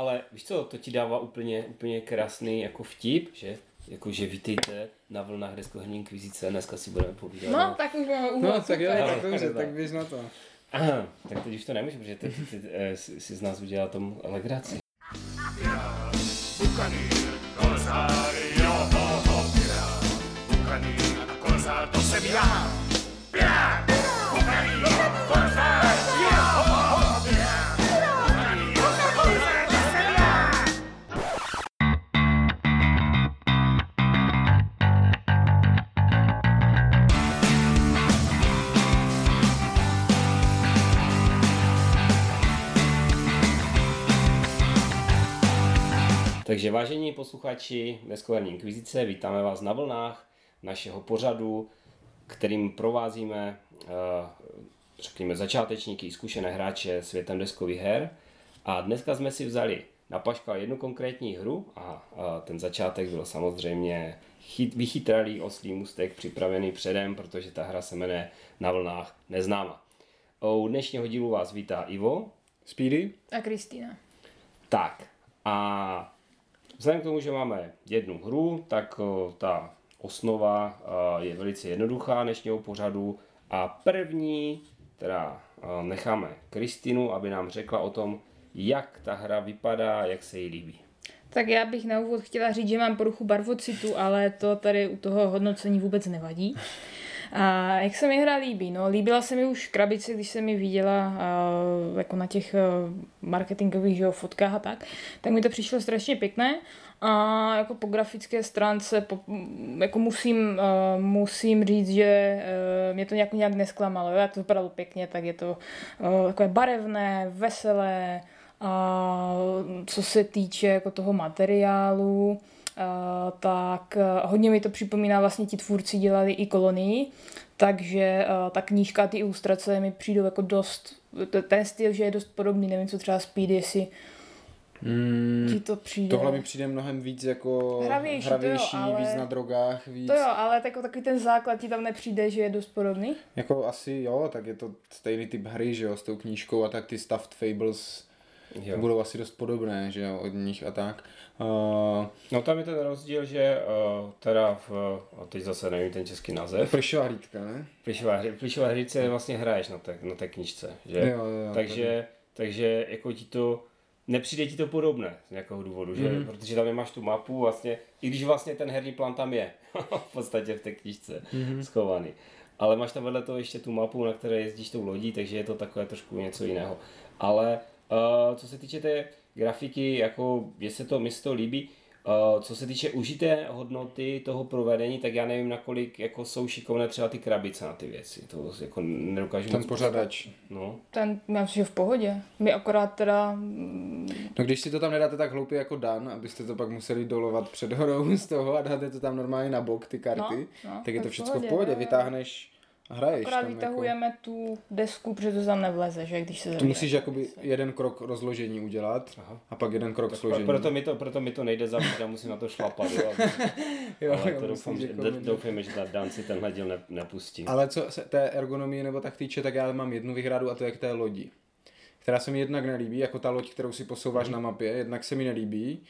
ale víš co, to ti dává úplně, úplně krásný jako vtip, že? Jako, že vítejte na vlnách deskoherní inkvizice, dneska si budeme povídat. No, tak už máme úvod. No, tak jo, tak dobře, Tak. běž na to. Aha, tak teď už to nemůžu, protože teď ty, ty, eh, si, si z nás udělal tomu legraci. Takže vážení posluchači Deskoherní inkvizice, vítáme vás na vlnách našeho pořadu, kterým provázíme, eh, řekněme, začátečníky i zkušené hráče světem deskových her. A dneska jsme si vzali na paškal jednu konkrétní hru a, a ten začátek byl samozřejmě chyt, vychytralý oslý mustek připravený předem, protože ta hra se jmenuje Na vlnách neznáma. U dnešního dílu vás vítá Ivo, Speedy? A Kristýna. tak a vzhledem k tomu, že máme jednu hru, tak ta osnova je velice jednoduchá dnešního pořadu a první, teda necháme Kristinu, aby nám řekla o tom, jak ta hra vypadá, jak se jí líbí. Tak já bych na úvod chtěla říct, že mám poruchu barvocitu, ale to tady u toho hodnocení vůbec nevadí. A jak se mi hra líbí? No, líbila se mi už krabice, když jsem mi viděla uh, jako na těch uh, marketingových že jo, fotkách a tak, tak mi to přišlo strašně pěkné. A jako po grafické stránce po, jako musím, uh, musím říct, že uh, mě to nějak, nějak nesklamalo. Jak to vypadalo pěkně, tak je to uh, takové barevné, veselé, a co se týče jako toho materiálu, a, tak a, hodně mi to připomíná, vlastně ti tvůrci dělali i kolonii, takže a, ta knížka, ty ilustrace mi přijdou jako dost, ten styl, že je dost podobný, nevím, co třeba Speed, jestli Mm, ti to přijde. tohle mi přijde mnohem víc jako Hravější, to jo, hravější ale- víc na drogách, víc. To jo, ale tak, takový ten základ ti tam nepřijde, že je dost podobný. Jako asi jo, tak je to stejný typ hry, že jo, s tou knížkou a tak ty Stuffed Fables Jo. budou asi dost podobné, že jo, od nich a tak. Uh, No tam je ten rozdíl, že uh, teda v, a teď zase nevím ten český název, Plišová hlídka, ne? plišová, hry, plišová vlastně hraješ na té, na té knižce, že? Jo, jo, takže, takže jako ti to, nepřijde ti to podobné z nějakého důvodu, že? Mhm. Protože tam nemáš tu mapu vlastně, i když vlastně ten herní plán tam je, v podstatě v té knižce Mhm. schovaný. Ale máš tam vedle toho ještě tu mapu, na které jezdíš tou lodí, takže je to takové trošku něco jiného. Ale uh, co se týče té grafiky, jako je se to, mi se to líbí, Uh, co se týče užité hodnoty toho provedení, tak já nevím, nakolik jako jsou šikovné třeba ty krabice na ty věci. To jako nedokážu Ten pořadač. No, Ten, já myslím, že v pohodě. My akorát teda, mm, No když si to tam nedáte tak hloupě jako Dan, abyste to pak museli dolovat před horou z toho a dáte to tam normálně na bok, ty karty, No, no, tak je to v všechno v pohodě, pohodě, jo, jo. vytáhneš hraješ akorát jako. vytahujeme tu desku, protože to tam nevleze, že když se Tu musíš jakoby jeden krok rozložení udělat Aha. a pak jeden krok pro, složení. proto, mi to, proto mi to nejde zavřít a musím na to šlapat. Jo, ale jo, to doufám, že, jako d- mít- doufejme, že ta Dan si tenhle díl ne, nepustí. Ale co se té ergonomie nebo tak týče, tak já mám jednu výhradu a to je k té lodi. Která se mi jednak nelíbí, jako ta loď, kterou si posouváš na mapě, jednak se mi nelíbí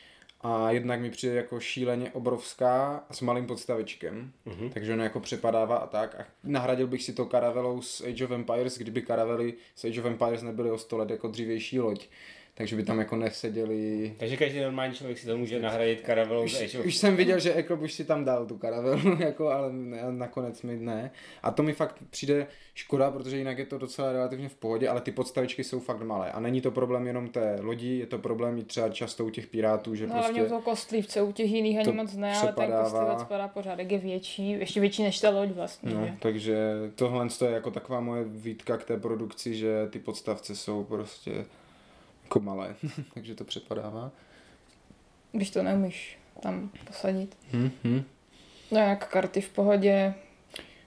a jednak mi přijde jako šíleně obrovská a s malým podstavičkem, Mhm. takže ona jako přepadává a tak. A nahradil bych si to karavelou z Age of Empires, kdyby karavely z Age of Empires nebyly o 100 let jako dřívější loď. Takže by tam jako neseděli Takže každý normální člověk si to může nahradit karavelou už, of už jsem viděl, že Eklob už si tam dal tu karavelu, jako, ale ne, nakonec mi ne. A to mi fakt přijde škoda, protože jinak je to docela relativně v pohodě, ale ty podstavičky jsou fakt malé. A není to problém jenom té lodi, je to problém i třeba často u těch pirátů, že No hlavně u prostě... toho kostlivce, u těch jiných ani moc ne, ale ten kostlivec padá pořád, je větší, ještě větší než ta loď vlastně, No, že? takže tohle je jako taková moje výtka k té produkci, že ty podstavce jsou prostě jako malé, takže to přepadává. Když to neumíš tam posadit. Mm-hmm. No jak karty v pohodě,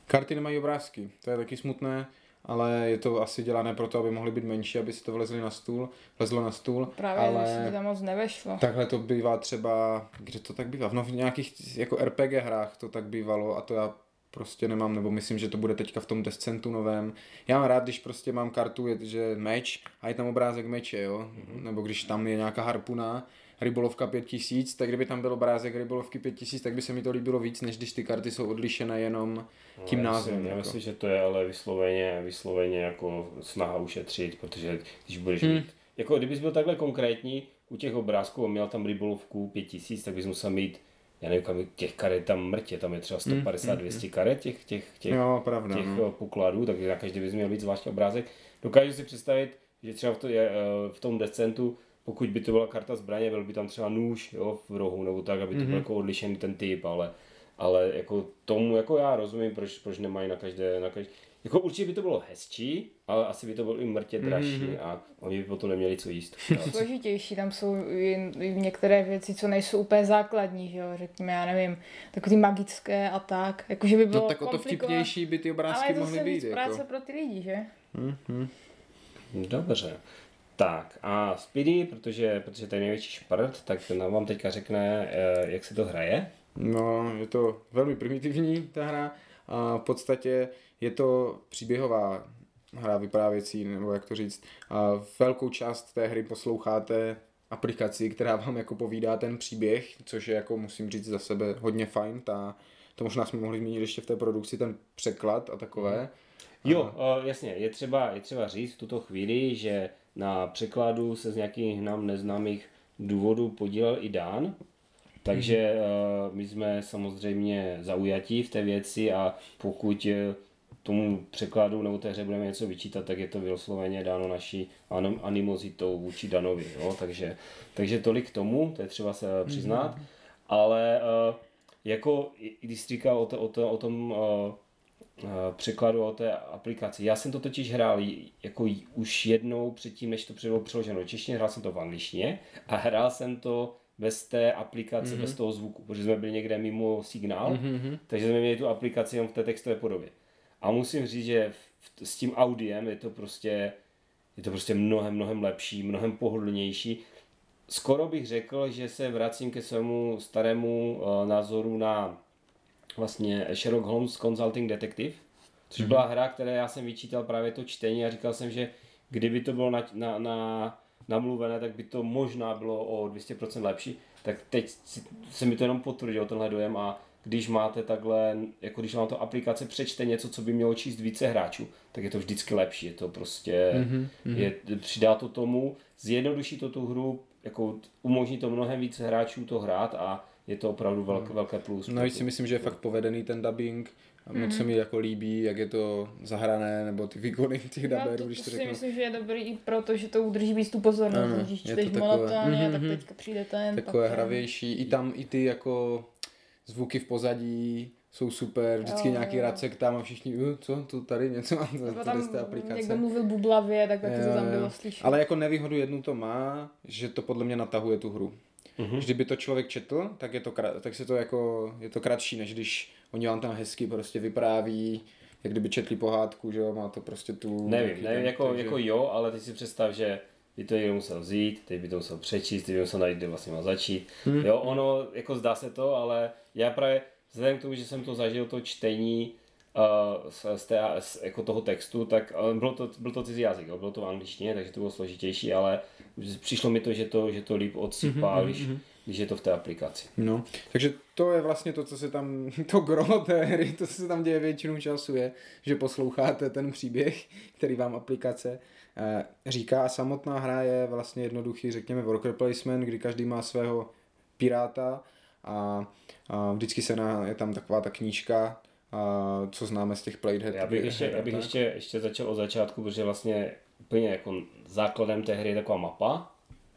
Karty nemají obrázky, to je taky smutné, ale je to asi dělané proto, aby mohly být menší, aby si to vlezli na stůl, vlezlo na stůl, právě ale... se ti tam moc nevešlo. takhle to bývá třeba, kde to tak bývá, no v nějakých jako RPG hrách to tak bývalo a to já prostě nemám, nebo myslím, že to bude teďka v tom descentu novém. Já mám rád, když prostě mám kartu, je, že meč a je tam obrázek meče, jo, mm-hmm. nebo když tam je nějaká harpuna, rybolovka 5000, tak kdyby tam byl obrázek rybolovky 5000, tak by se mi to líbilo víc, než když ty karty jsou odlišené jenom tím No, já názvem. Myslím, já jako. myslím, že to je ale vysloveně, vysloveně jako snaha ušetřit, protože když budeš Hmm. mít, jako kdybys byl takhle konkrétní u těch obrázků a měl tam rybolovku 5000, tak bys musel mít, já nevím, kam, těch karet tam mrtě, tam je třeba 150-200 karet těch, těch, těch, Jo, pravda, těch no. eh, pokladů, takže na každý bys měl být zvláštní obrázek. Dokážu si představit, že třeba v, to, je, eh, v tom descentu, pokud by to byla karta zbraně, byl by tam třeba nůž jo, v rohu, nebo tak, aby to Mhm. byl jako odlišený ten typ, ale, ale jako tomu jako já rozumím, proč, proč nemají na každé, na každé, jako určitě by to bylo hezčí, ale asi by to bylo i mrtě dražší Mhm. a oni by potom neměli co jíst. složitější, tam jsou i, i některé věci, co nejsou úplně základní, že jo, řekněme, já nevím, takový magické a tak, jakože by bylo No tak o to vtipnější by ty ale obrázky je to mohly být. víc práce Jako. pro ty lidi, že? Dobře. Tak a Speedy, protože, protože to je největší šprt, tak nám vám teďka řekne, eh, jak se to hraje. No, je to velmi primitivní ta hra a v podstatě je to příběhová hra vyprávěcí, nebo jak to říct. A velkou část té hry posloucháte aplikaci, která vám jako povídá ten příběh, což je jako musím říct za sebe hodně fajn. Ta, to možná jsme mohli zmínit ještě v té produkci, ten překlad a takové. Jo, uh, jasně, je třeba, je třeba říct v tuto chvíli, že na překladu se z nějakých nám neznámých důvodů podílel i Dán, takže uh, my jsme samozřejmě zaujatí v té věci a pokud eh, tomu překladu nebo té hře budeme něco vyčítat, tak je to vysloveně dáno naší animozitou vůči Danovi. Jo? Takže, takže tolik k tomu, to je třeba se eh, přiznat. Ale uh, jako, když jsi říkal o, to, o, to, o tom uh, překladu o té aplikaci. Já jsem to totiž hrál jako už jednou předtím, než to bylo přeloženo do češtiny, hrál jsem to v angličtině a hrál jsem to bez té aplikace, mm-hmm. bez toho zvuku, protože jsme byli někde mimo signál, mm-hmm. takže jsme měli tu aplikaci jenom v té textové podobě. A musím říct, že v, s tím audiem je to prostě je to prostě mnohem, mnohem lepší, mnohem pohodlnější. Skoro bych řekl, že se vracím ke svému starému uh, názoru na vlastně Sherlock Holmes Consulting Detective, což byla hra, které já jsem vyčítal právě to čtení a říkal jsem, že kdyby to bylo na, na, na, namluvené, tak by to možná bylo o 200% lepší. Tak teď si- se mi to jenom potvrdilo tenhle dojem a když máte takhle, jako když vám to aplikace přečte něco, co by mělo číst více hráčů, tak je to vždycky lepší. Je to prostě, mm-hmm. je, přidá to tomu, zjednoduší to tu hru, jako umožní to mnohem více hráčů to hrát a je to opravdu velké, velké plus. No, si myslím, že je fakt povedený ten dubbing. A moc se mi jako líbí, jak je to zahrané, nebo ty výkony těch Já daberů, to, když to to si řeknu. myslím, že je dobrý i proto, že to udrží víc tu pozornost, Ano, když čteš monotónně, tak Mhm, teďka přijde ten. Takové pak ten. hravější. I tam i ty jako zvuky v pozadí jsou super. Vždycky Jo, nějaký jo. racek tam a všichni, "Uh, co, to tady něco, to tam jde z té aplikace. někdo mluvil bublavě, tak taky to Jo, tam jo. bylo slyšet. Ale jako nevýhodu jednu to má, že to podle mě natahuje tu hru. Mhm. Mm-hmm. Kdyby to člověk četl, tak je to, tak se to jako, je to kratší, než když oni vám tam hezky prostě vypráví, jak kdyby četli pohádku, že jo, má to prostě tu... Nevím, nevím, ten- jako, takže- jako jo, ale ty si představ, že by to někdo musel vzít, teď by to musel přečíst, teď by musel najít, kde vlastně má začít. Hmm. Jo, ono, jako zdá se to, ale já právě vzhledem k tomu, že jsem to zažil, to čtení uh, z, z, té, z jako toho textu, tak uh, bylo to, byl to cizí jazyk, jo, bylo to v angličtině, takže to bylo složitější, ale přišlo mi to, že to, že to líp odsýpá, mm-hmm. když, když je to v té aplikaci. No, takže to je vlastně to, co se tam, to gro té hry, to, co se tam děje většinu času je, že posloucháte ten příběh, který vám aplikace eh, říká a samotná hra je vlastně jednoduchý, řekněme, worker placement, kdy každý má svého piráta a, a vždycky se na, je tam taková ta knížka, a, co známe z těch Playhead. Já bych, ještě, her já bych tak. ještě, ještě začal od začátku, protože vlastně úplně jako základem té hry je taková mapa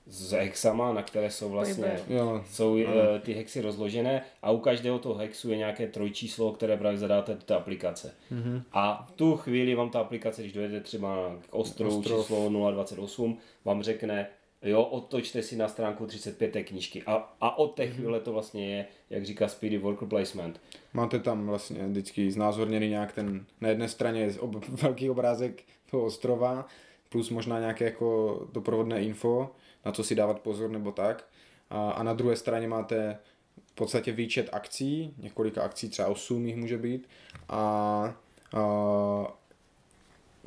s hexama, na které jsou vlastně. Jo, jsou uh, ty hexy rozložené a u každého toho hexu je nějaké trojčíslo, které právě zadáte do té aplikace. Mm-hmm. A v tu chvíli vám ta aplikace, když dojede třeba k ostrovu Ostrov. číslo 028, vám řekne, jo, otočte si na stránku 35 té knížky. A, a od té chvíle to vlastně je, jak říká Speedy Worker Placement. Máte tam vlastně vždycky znázorněný nějak ten, na jedné straně je ob, velký obrázek toho ostrova, plus možná nějaké jako doprovodné info, na co si dávat pozor nebo tak. A, a na druhé straně máte podstatě výčet akcí, několika akcí, třeba 8 jich může být. A, a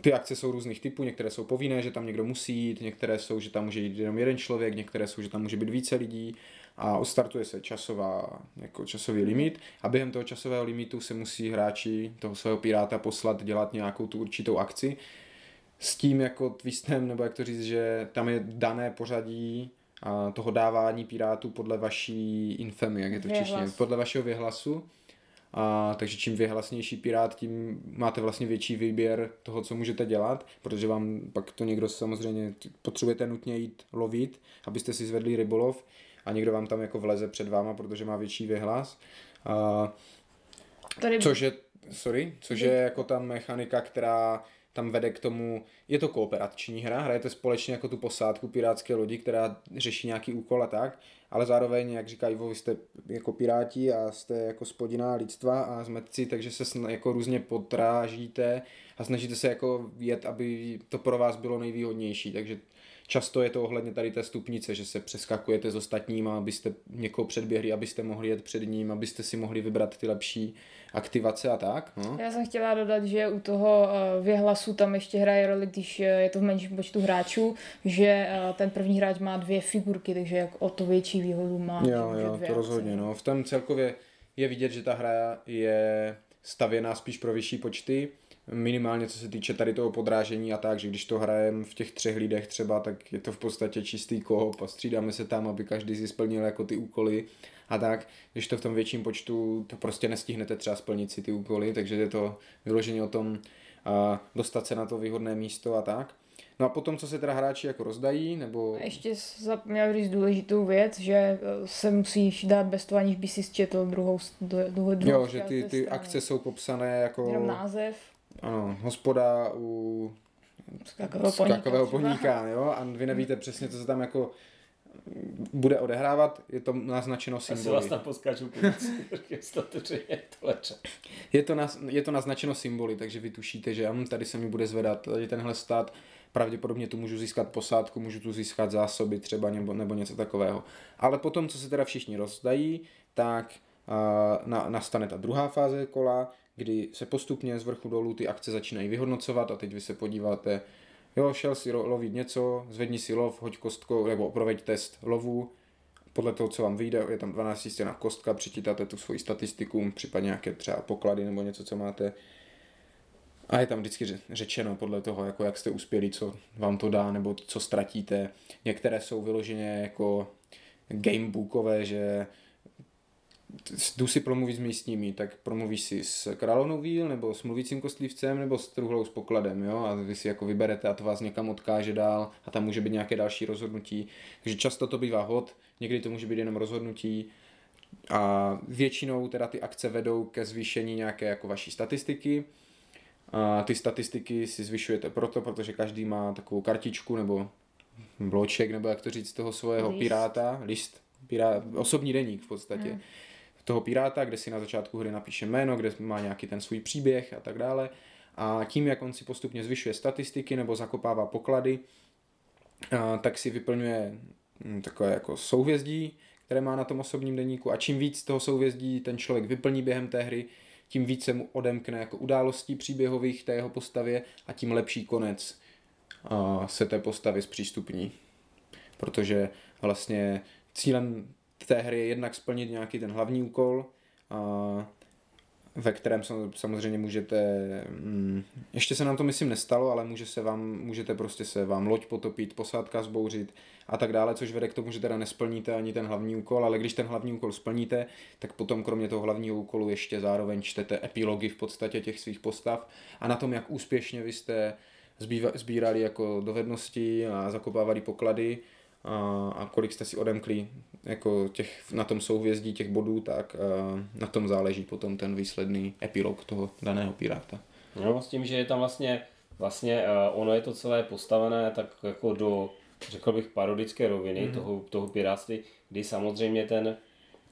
ty akce jsou různých typů, některé jsou povinné, že tam někdo musí jít, některé jsou, že tam může jít jenom jeden člověk, některé jsou, že tam může být více lidí. A odstartuje se časová, jako časový limit. A během toho časového limitu se musí hráči toho svého piráta poslat dělat nějakou tu určitou akci s tím jako twistem, nebo jak to říct, že tam je dané pořadí a toho dávání pirátů podle vaší infamy, jak je to v češtině, podle vašeho věhlasu. A, takže čím vyhlasnější pirát, tím máte vlastně větší výběr toho, co můžete dělat, protože vám pak to někdo samozřejmě potřebujete nutně jít lovit, abyste si zvedli rybolov a někdo vám tam jako vleze před váma, protože má větší vyhlas. A, Tady což je, sorry, což je jako ta mechanika, která tam vede k tomu, je to kooperační hra, hrajete společně jako tu posádku pirátské lodi, která řeší nějaký úkol a tak, ale zároveň, jak říká Ivo, vy jste jako piráti a jste jako spodina lidstva a zmetci, takže se jako různě potrážíte a snažíte se jako jet, aby to pro vás bylo nejvýhodnější, takže často je to ohledně tady té stupnice, že se přeskakujete s ostatníma, abyste někoho předběhli, abyste mohli jet před ním, abyste si mohli vybrat ty lepší aktivace a tak. No. Já jsem chtěla dodat, že u toho eh, věhlasu tam ještě hraje roli, když eh, je to v menším počtu hráčů, že eh, ten první hráč má dvě figurky, takže jak o to větší výhodu má. Jo, jo, dvě to rozhodně. No. V tom celkově je vidět, že ta hra je stavěná spíš pro vyšší počty, minimálně co se týče tady toho podrážení a tak, že když to hrajeme v těch třech lidech třeba, tak je to v podstatě čistý koop a střídáme se tam, aby každý si splnil jako ty úkoly a tak, když to v tom větším počtu, to prostě nestihnete třeba splnit si ty úkoly, takže je to vyloženě o tom a dostat se na to výhodné místo a tak. No a potom, co se teda hráči jako rozdají, nebo... A ještě zapomněl říct důležitou věc, že eh, se musíš dát bez toho, aniž by si zčetl druhou, druhou, druhou Jo, že ty, ty strany. akce jsou popsané jako Jenom název, ano, hospoda u skakového poníka. skakového třeba. poníka, jo, a vy nevíte přesně, co se tam jako bude odehrávat, je to naznačeno Asi vás symboly. tam poskaču po ulici, protože to je to, naz, je to naznačeno symboly, takže vy tušíte, že hm, tady se mi bude zvedat tady tenhle stát, pravděpodobně tu můžu získat posádku, můžu tu získat zásoby třeba nebo, nebo něco takového. Ale potom, co se teda všichni rozdají, tak uh, na, nastane ta druhá fáze kola, kdy se postupně z vrchu dolů ty akce začínají vyhodnocovat a teď vy se podíváte, jo, šel si lovit něco, zvedni si lov, hoď kostkou, nebo proveď test lovu, podle toho, co vám vyjde, je tam 12 stěna kostka, přičítáte tu svoji statistiku, případně nějaké třeba poklady nebo něco, co máte. A je tam vždycky ře- řečeno podle toho, jako jak jste uspěli, co vám to dá, nebo co ztratíte. Některé jsou vyloženě jako gamebookové, že jdu si promluvit s místními, tak promluvíš si s královnou víl, nebo s mluvícím kostlivcem, nebo s truhlou s pokladem, jo, a vy si jako vyberete a to vás někam odkáže dál a tam může být nějaké další rozhodnutí. Takže často to bývá hod, někdy to může být jenom rozhodnutí a většinou teda ty akce vedou ke zvýšení nějaké jako vaší statistiky. A ty statistiky si zvyšujete proto, protože každý má takovou kartičku nebo bloček, nebo jak to říct, toho svého List. piráta, list, pirá, osobní deník v podstatě. Hmm. Toho piráta, kde si na začátku hry napíše jméno, kde má nějaký ten svůj příběh a tak dále. A tím, jak on si postupně zvyšuje statistiky nebo zakopává poklady, tak si vyplňuje hm, takové jako souhvězdí, které má na tom osobním deníku a čím víc toho souhvězdí ten člověk vyplní během té hry, tím více mu odemkne jako událostí příběhových té jeho postavě a tím lepší konec se té postavy zpřístupní. Protože vlastně cílem té hry je jednak splnit nějaký ten hlavní úkol, a, ve kterém sam- samozřejmě můžete, mm, ještě se nám to myslím nestalo, ale může se vám, můžete prostě se vám loď potopit, posádka zbouřit a tak dále, což vede k tomu, že teda nesplníte ani ten hlavní úkol, ale když ten hlavní úkol splníte, tak potom kromě toho hlavního úkolu ještě zároveň čtete epilogy v podstatě těch svých postav a na tom, jak úspěšně vy jste sbírali jako dovednosti a zakopávali poklady a, a kolik jste si odemkli jako těch, na tom souhvězdí těch bodů, tak a, na tom záleží potom ten výsledný epilog toho daného piráta. No, s tím, že je tam vlastně, vlastně uh, ono je to celé postavené tak jako do, řekl bych, parodické roviny mm-hmm. toho, toho pirátství, kdy samozřejmě ten,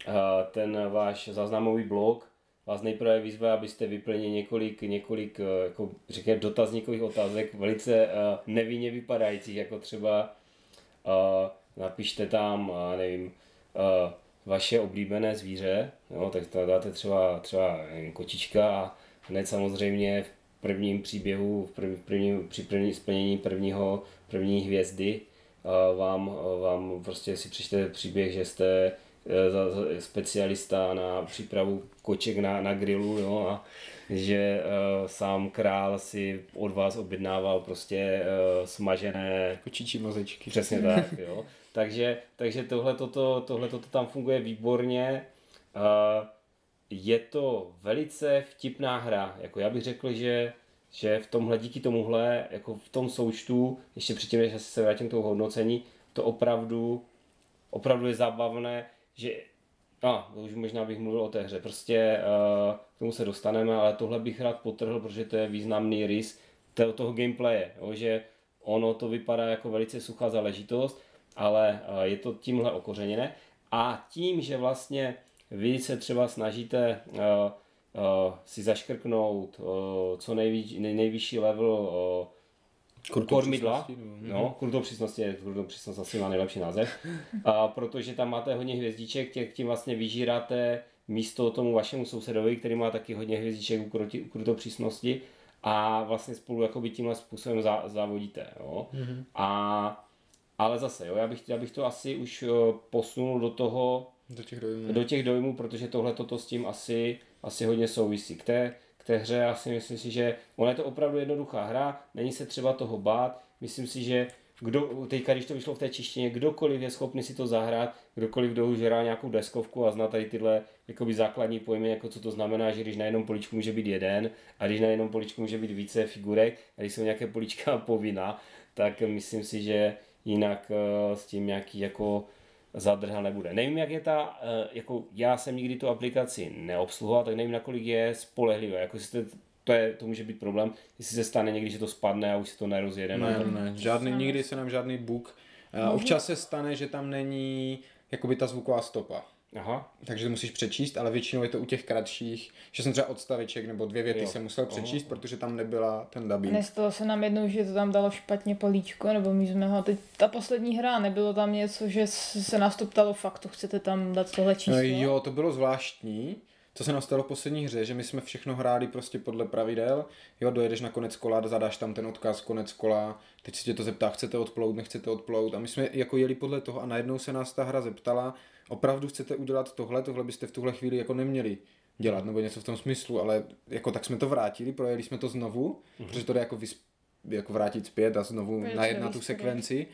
uh, ten váš záznamový blok vás nejprve vyzve, abyste vyplnili několik, několik jako řekněme, dotazníkových otázek, velice nevinně vypadajících, jako třeba napište tam, uh, nevím, uh, vaše oblíbené zvíře, jo, tak to dáte třeba, třeba nevím, kočička a hned samozřejmě v prvním příběhu, v první, první, při první splnění prvního, první hvězdy a vám, vám prostě si přečtete příběh, že jste za, specialista na přípravu koček na, na grilu, jo, a že uh, sám král si od vás objednával prostě uh, smažené Kočičí mozečky. Přesně tak, jo. Takže, takže tohle toto, tohle toto tam funguje výborně. Uh, je to velice vtipná hra. Jako já bych řekl, že, že v tomhle, díky tomuhle, jako v tom součtu, ještě předtím, než se vrátím k tomu hodnocení, to opravdu, opravdu je zábavné, že a, už možná bych mluvil o té hře. Prostě uh, k tomu se dostaneme, ale tohle bych rád potrhl, protože to je významný rys toho, gameplaye, jo, že ono to vypadá jako velice suchá záležitost, ale uh, je to tímhle okořeněné. A tím, že vlastně vy se třeba snažíte uh, uh, si zaškrknout uh, co nejví, nej, nejvyšší level uh, kormidla, Krutočístnosti, no, krutopřísnosti, je krutopřísnost asi má nejlepší název, a protože tam máte hodně hvězdiček, těch tím vlastně vyžíráte místo tomu vašemu sousedovi, který má taky hodně hvězdiček u, kroti, u krutopřísnosti a vlastně spolu jakoby tímhle způsobem zá, závodíte, jo. Mm-hmm. A, ale zase, jo, já bych, já bych to asi už eh, posunul do toho, Do těch dojmů. do těch dojmů, protože tohle toto s tím asi, asi hodně souvisí. K té, té hře já si myslím si, že ona je to opravdu jednoduchá hra, není se třeba toho bát, myslím si, že kdo, teďka, když to vyšlo v té češtině, kdokoliv je schopný si to zahrát, kdokoliv, kdo už hrál nějakou deskovku a zná tady tyhle jakoby základní pojmy, jako co to znamená, že když na jednom poličku může být jeden a když na jednom poličku může být více figurek a když jsou nějaké polička povinná, tak myslím si, že jinak eh, s tím nějaký jako zadrhal nebude. Nevím, jak je ta, eh, jako já jsem nikdy tu aplikaci neobsluhoval, tak nevím, nakolik je spolehlivé. Jako jestli to, je, to může být problém, jestli se stane někdy, že to spadne a už se to nerozjede. Ne, no, ne, žádný, nikdy se nám žádný bug. Uh, občas se stane, že tam není jakoby ta zvuková stopa. Aha, Takže to musíš přečíst, ale většinou je to u těch kratších, že jsem třeba odstaviček nebo dvě věty Jo. jsem musel přečíst, protože tam nebyla ten dubbing. Nestalo se nám jednou, že to tam dalo špatně políčko, nebo my jsme ho, teď ta poslední hra, nebylo tam něco, že se nás to ptalo, fakt to chcete tam dát tohle číslo? No jo, to bylo zvláštní. Co se nám stalo v poslední hře, že my jsme všechno hráli prostě podle pravidel. Jo, dojedeš na konec kola, zadáš tam ten odkaz, konec kola, teď se tě to zeptá, chcete odplout, nechcete odplout. A my jsme jako jeli podle toho a najednou se nás ta hra zeptala, opravdu chcete udělat tohle, tohle byste v tuhle chvíli jako neměli dělat, nebo něco v tom smyslu, ale jako tak jsme to vrátili, projeli jsme to znovu, mm-hmm. protože to jde jako, vys, jako vrátit zpět a znovu Pojď najednat tu sekvenci.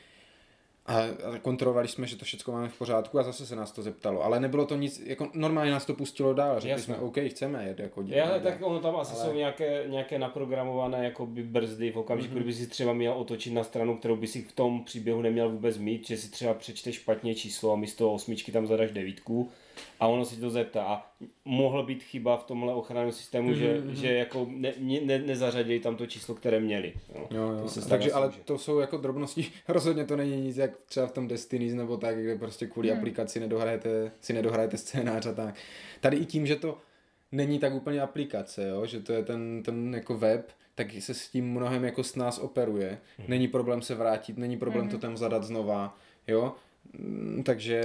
A, a kontrolovali jsme, že to všechno máme v pořádku a zase se nás to zeptalo. Ale nebylo to nic, jako normálně nás to pustilo dál. Řekli Jasně. jsme, OK, chceme jet jako Já, dělat. tak ono tam asi Ale- jsou nějaké, nějaké naprogramované jakoby brzdy v okamžiku, mm-hmm. kdyby si třeba měl otočit na stranu, kterou by si v tom příběhu neměl vůbec mít, že si třeba přečteš špatně číslo a místo osmičky tam zadaš devítku a ono si to zeptá. A mohla být chyba v tomhle ochranném systému, mm-hmm. že, že jako ne, ne, nezařadili tam to číslo, které měli. Jo. Jo, jo. To se Takže ale může. to jsou jako drobnosti, rozhodně to není nic jak třeba v tom Destiny nebo tak, kde prostě kvůli hmm. aplikaci nedohrajete, si nedohrajete scénář a tak. Tady i tím, že to není tak úplně aplikace, jo? že to je ten, ten jako web, tak se s tím mnohem jako s nás operuje. Hmm. Není problém se vrátit, není problém hmm. to tam zadat znova, jo. Mm, Takže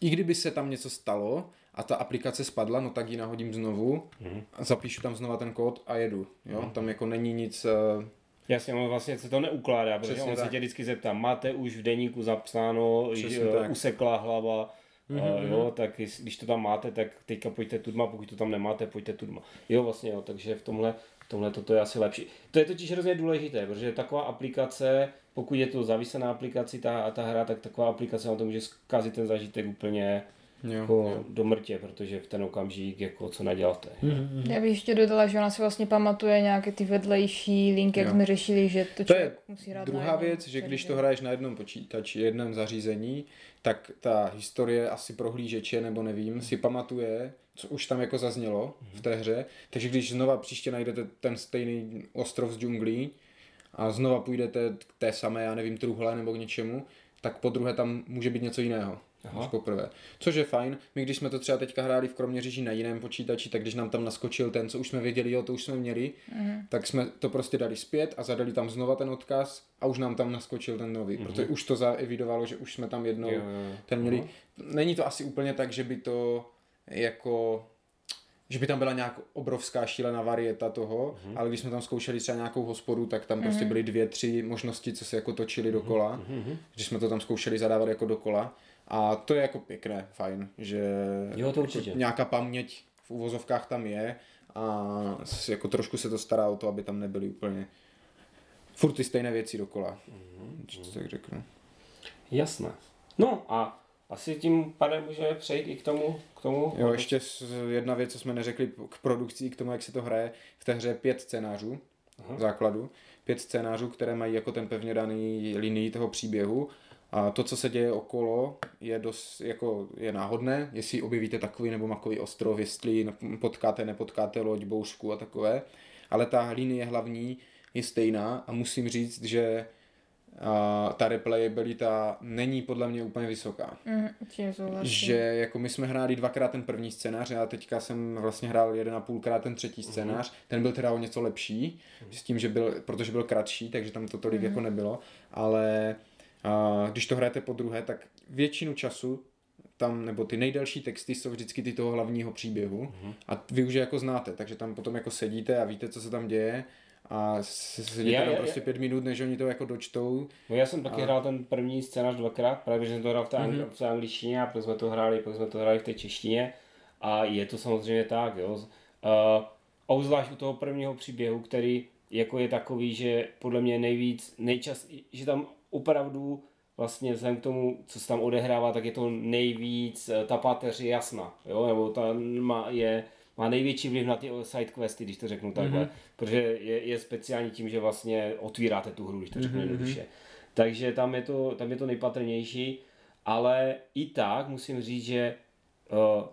i kdyby se tam něco stalo a ta aplikace spadla, no tak ji nahodím znovu, Mhm. a zapíšu tam znova ten kód a jedu, jo. Tam jako není nic, eh, Jasně, on vlastně se to neukládá, protože Přesně on se tak. tě vždycky zeptá, máte už v deníku zapsáno, Přesně že tak. useklá hlava, mm-hmm. jo, tak jest- když to tam máte, tak teďka pojďte tudma, pokud to tam nemáte, pojďte tudma. Jo, vlastně jo, takže v tomhle, tomhle toto je asi lepší. To je totiž hrozně důležité, protože taková aplikace, pokud je to závislá na aplikaci ta, ta hra, tak taková aplikace na to může zkazit ten zažitek úplně jo, jako jo. do mrtě, protože v ten okamžik jako co naděláte. Mhm. Já bych ještě dodala, že ona si vlastně pamatuje nějaké ty vedlejší linky, jak Jo. jsme řešili, že to To člověk je musí hrát na druhá jednom věc, že když to hraješ na jednom počítači, jednom zařízení, tak ta historie asi prohlížeče, nebo nevím, si pamatuje, co už tam jako zaznělo v té hře. Takže když znova příště najdete ten stejný ostrov z džunglí a znova půjdete k té samé, já nevím, truhle nebo k něčemu, tak po druhé tam může být něco jiného. Aha. Už poprvé. Což je fajn. My když jsme to třeba teďka hráli v Kroměříži na jiném počítači, tak když nám tam naskočil ten, co už jsme věděli, jo, to už jsme měli, Mhm. tak jsme to prostě dali zpět a zadali tam znova ten odkaz a už nám tam naskočil ten nový, protože už to zaevidovalo, že už jsme tam jednou Jo, jo, jo. ten měli. Není to asi úplně tak, že by to jako že by tam byla nějak obrovská šílená varieta toho, Mhm. ale když jsme tam zkoušeli třeba nějakou hospodu, tak tam prostě byly dvě, tři možnosti, co se jako točily Mhm. dokola, když jsme to tam zkoušeli zadávat jako dokola. A to je jako pěkné, fajn, že Jo, to určitě. Jako nějaká paměť v uvozovkách tam je a jako trošku se to stará o to, aby tam nebyly úplně furt ty stejné věci dokola. Když to tak řeknu. Jasné. No a asi tím pádem můžeme přejít i k tomu, k tomu. Jo, ještě jedna věc, co jsme neřekli k produkci, k tomu, jak se to hraje. V té hře je pět scénářů v základu. Pět scénářů, které mají jako ten pevně daný linii toho příběhu. A to, co se děje okolo, je dost, jako je náhodné, jestli objevíte takový nebo makový ostrov, jestli potkáte, nepotkáte loď, bouřku a takové. Ale ta linie hlavní je stejná a musím říct, že a, ta replayabilita není podle mě úplně vysoká. Mhm, souhlasím. že jako my jsme hráli dvakrát ten první scénář, já teďka jsem vlastně hrál jeden a půlkrát ten třetí scénář, ten byl teda o něco lepší, s tím, že byl, protože byl kratší, takže tam to tolik jako nebylo, ale a, když to hrajete po druhé, tak většinu času tam, nebo ty nejdelší texty jsou vždycky ty toho hlavního příběhu a vy už je jako znáte, takže tam potom jako sedíte a víte, co se tam děje a sedíte Já- tam já- prostě pět minut, než oni to jako dočtou. No já jsem taky hrál ten první scénář dvakrát, právě že jsem to hrál v té, v té angličtině a pak jsme to hráli, pak jsme to hráli v té češtině a je to samozřejmě tak, jo. Uh, obzvlášť u toho prvního příběhu, který jako je takový, že podle mě nejvíc, nejčas, že tam opravdu vlastně vzhledem k tomu, co se tam odehrává, tak je to nejvíc, eh, ta páteř je jasná, jo, nebo ta má, je, má největší vliv na ty side questy, když to řeknu takhle, mm-hmm. protože je, je speciální tím, že vlastně otvíráte tu hru, když to řeknu mm-hmm. jednoduše. Takže tam je, to, tam je to nejpatrnější, ale i tak musím říct, že uh,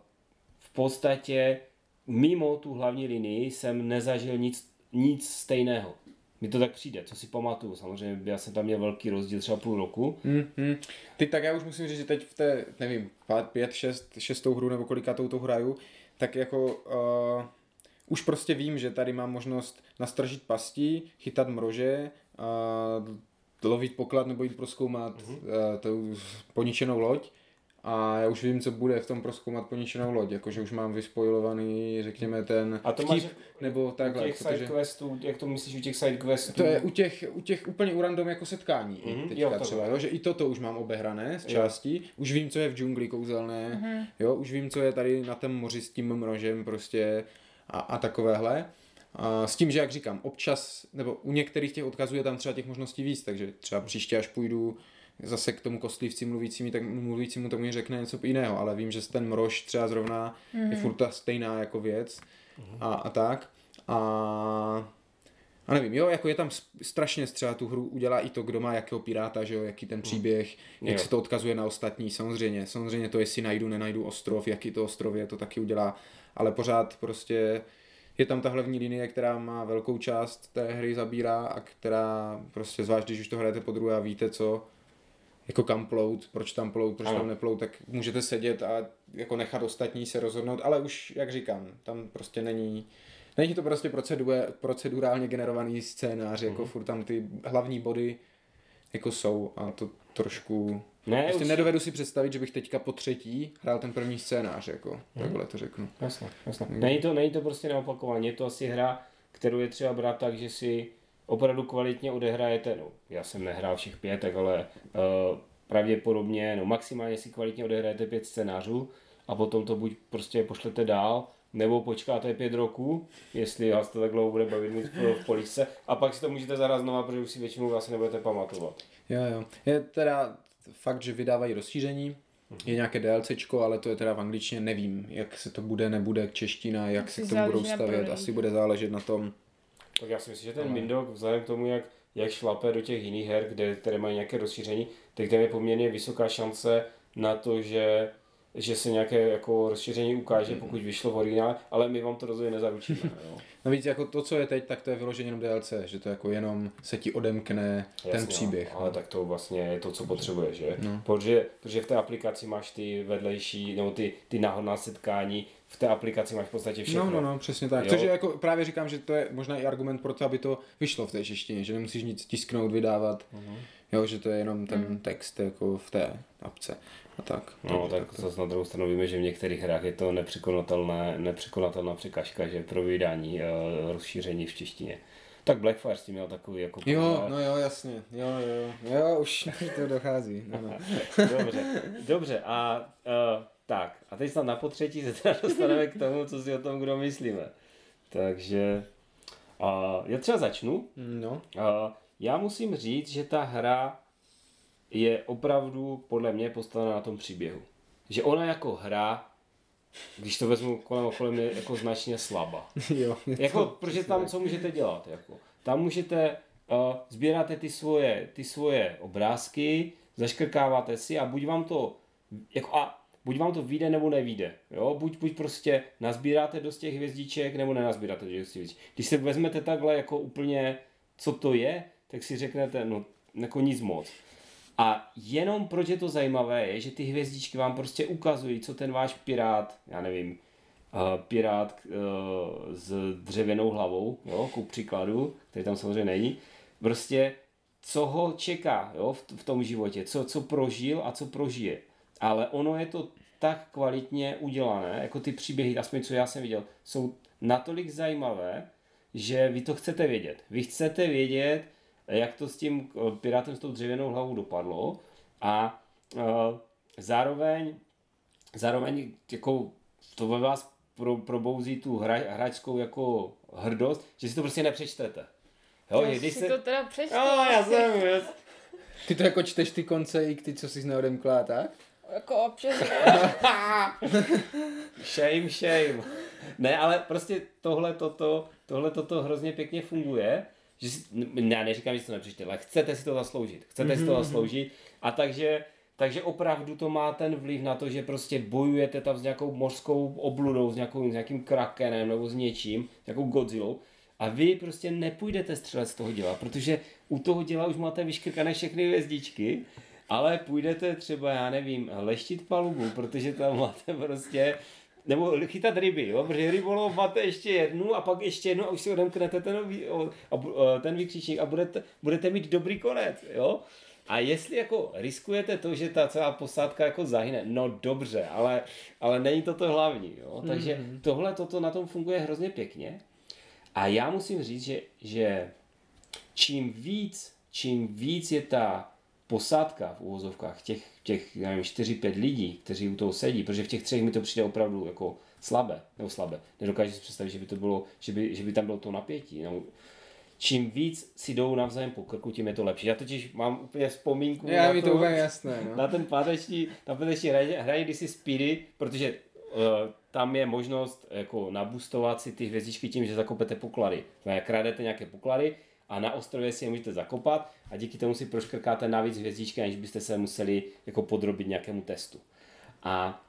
v podstatě mimo tu hlavní linii jsem nezažil nic, nic stejného. Mi to tak přijde, co si pamatuju. Samozřejmě já jsem tam měl velký rozdíl třeba půl roku. Hmm, hmm. Ty tak já už musím říct, že teď v té, nevím, pát, pět, šest, šestou hru nebo kolikátou to hraju, tak jako uh, už prostě vím, že tady mám možnost nastržit pastí, chytat mrože, uh, lovit poklad nebo jít proskoumat uh, tu poničenou loď. A já už vím, co bude v tom proskoumat poničenou loď, jakože už mám vyspojovaný, řekněme, ten A to vtip, máš nebo U takhle. těch side questů, jak to myslíš u těch side questů? To je u těch, u těch úplně u random jako setkání Mhm, mm, teďka jo, jo, třeba, jo, že i toto už mám obehrané z částí. Už vím, co je v džungli kouzelné, jo, už vím, co je tady na tom moři s tím mrožem prostě a, a takovéhle. A s tím, že jak říkám, občas, nebo u některých těch odkazů je tam třeba těch možností víc, takže třeba příště, až půjdu zase k tomu kostlivci mluvícímu, tak, mluvícímu, tak mi řekne něco jiného, ale vím, že ten mrož třeba zrovna je furt ta stejná jako věc a, a tak. A a nevím, jo, jako je tam strašně třeba tu hru udělá i to, kdo má jakého piráta, že jo, jaký ten příběh, jak Jo. se to odkazuje na ostatní, samozřejmě, samozřejmě to, jestli najdu, nenajdu ostrov, jaký to ostrov je, to taky udělá, ale pořád prostě je tam ta hlavní linie, která má velkou část té hry zabírá a která prostě, zvlášť když už to hrajete po druhé a víte co, jako kam plout, proč tam plout, proč Ano. tam neplout, tak můžete sedět a jako nechat ostatní se rozhodnout, ale už, jak říkám, tam prostě není, není to prostě procedure, procedurálně generovaný scénář, jako furt tam ty hlavní body jako jsou a to trošku, Ne, prostě už- nedovedu si představit, že bych teďka po třetí hrál ten první scénář, jako, takhle to řeknu. Jasně, jasně. Není to, není to prostě neopakovaně, je to asi hra, kterou je třeba brát tak, že si opravdu kvalitně odehrajete, no já jsem nehrál všech pět, tak ale uh, pravděpodobně, no maximálně si kvalitně odehrajete pět scénářů a potom to buď prostě pošlete dál, nebo počkáte pět roků, jestli vás to tak dlouho bude bavit mít v, poličce, a pak si to můžete zahrát znova, protože už si většinou asi nebudete pamatovat. Jo, jo. Je teda fakt, že vydávají rozšíření, je nějaké DLCčko, ale to je teda v angličtině, nevím, jak se to bude, nebude čeština, jak Asi se k tomu budou stavět, asi bude záležet na tom, Tak já si myslím, že ten Mindok, vzhledem k tomu, jak, jak šlape do těch jiných her, kde, které mají nějaké rozšíření, tak tam je poměrně vysoká šance na to, že že se nějaké jako rozšíření ukáže, pokud vyšlo v originále, ale my vám to rozhodně nezaručíme. Jo. Navíc jako to, co je teď, tak to je vyloženě jenom DLC, že to jako jenom se ti odemkne ten Jasně, příběh. no, Ale tak to vlastně je to, co potřebuješ, že? No. Protože, protože v té aplikaci máš ty vedlejší, nebo ty, ty náhodná setkání, v té aplikaci máš v podstatě všechno. No, no, no, přesně tak. Jo. Což je jako právě říkám, že to je možná i argument pro to, aby to vyšlo v té češtině, že nemusíš nic tisknout, vydávat, Mhm. jo, že to je jenom ten text jako v té apce a tak. No, tak zase na druhou stranu víme, že v některých hrách je to nepřekonatelné, nepřekonatelná překážka, že pro vydání uh, rozšíření v češtině. Tak Blackfire s tím měl takový jako Jo, problém. no jo, jasně, jo, jo, jo, už to dochází, no, no. Dobře, dobře a uh, tak, a teď snad na potřetí se teda dostaneme k tomu, co si o tom kdo myslíme. Takže uh, já třeba začnu. no. Uh, já musím říct, že ta hra je opravdu podle mě postavena na tom příběhu. Že ona jako hra, když to vezmu kolem a kolem, je jako značně slabá. jo, Jako, protože tam co můžete dělat? Jako? Tam můžete, uh, sbíráte ty svoje, ty svoje obrázky, zaškrkáváte si a buď vám to, jako a buď vám to vyjde nebo nevíde. Jo? Buď, buď prostě nazbíráte dost těch hvězdiček nebo nenazbíráte dost těch hvězdiček. Když se vezmete takhle jako úplně, co to je, tak si řeknete, no jako nic moc. A jenom proč je to zajímavé, je, že ty hvězdičky vám prostě ukazují, co ten váš pirát, já nevím, uh, pirát uh, s dřevěnou hlavou, jo, ku příkladu, který tam samozřejmě není, prostě co ho čeká jo, v, v tom životě, co, co prožil a co prožije. Ale ono je to tak kvalitně udělané, jako ty příběhy, aspoň co já jsem viděl, jsou natolik zajímavé, že vy to chcete vědět. Vy chcete vědět, jak to s tím eh, pirátem s tou dřevěnou hlavou dopadlo a uh, zároveň, zároveň jako to ve vás pro, probouzí tu hra, hráčskou jako hrdost, že si to prostě nepřečtete. Jo, Já když si se... to teda přečtu. No, já jsem, já, Ty to jako čteš ty konce i ty, co jsi neodemkla, a tak? Jako občas. Shame, shame. Ne, ale prostě tohle toto, tohle toto hrozně pěkně funguje. Že si, já neříkám, že si to nepřečte, ale chcete si to zasloužit. Chcete si to zasloužit. A takže, takže opravdu to má ten vliv na to, že prostě bojujete tam s nějakou mořskou obludou, s, nějakou, s nějakým krakenem nebo s něčím, s nějakou Godzillou. A vy prostě nepůjdete střelet z toho děla, protože u toho děla už máte vyškrkané všechny hvězdičky, ale půjdete třeba, já nevím, leštit palubu, protože tam máte prostě nebo chytat ryby, jo? protože rybolov máte ještě jednu a pak ještě jednu a už si odemknete ten, ten výkřičník a budete, budete mít dobrý konec. Jo? A jestli jako riskujete to, že ta celá posádka jako zahyne, no dobře, ale, ale není to to hlavní. Jo? Takže mm-hmm. tohle toto na tom funguje hrozně pěkně. A já musím říct, že, že čím víc, čím víc je ta posádka v úvozovkách, těch, těch já nevím, 4-5 lidí, kteří u toho sedí, protože v těch třech mi to přijde opravdu jako slabé, nebo slabé. Nedokážu si představit, že by to bylo, že by, že by tam bylo to napětí. No, čím víc si jdou navzájem po krku, tím je to lepší. Já totiž mám úplně vzpomínku Já na mi to úplně jasné, no. na ten páteční, na páteční hraní když si Speedy, protože uh, tam je možnost jako nabustovat si ty hvězdičky tím, že zakopete poklady. Znamená, kradete nějaké poklady a na ostrově si je můžete zakopat a díky tomu si proškrkáte navíc hvězdičky, aniž byste se museli jako podrobit nějakému testu. A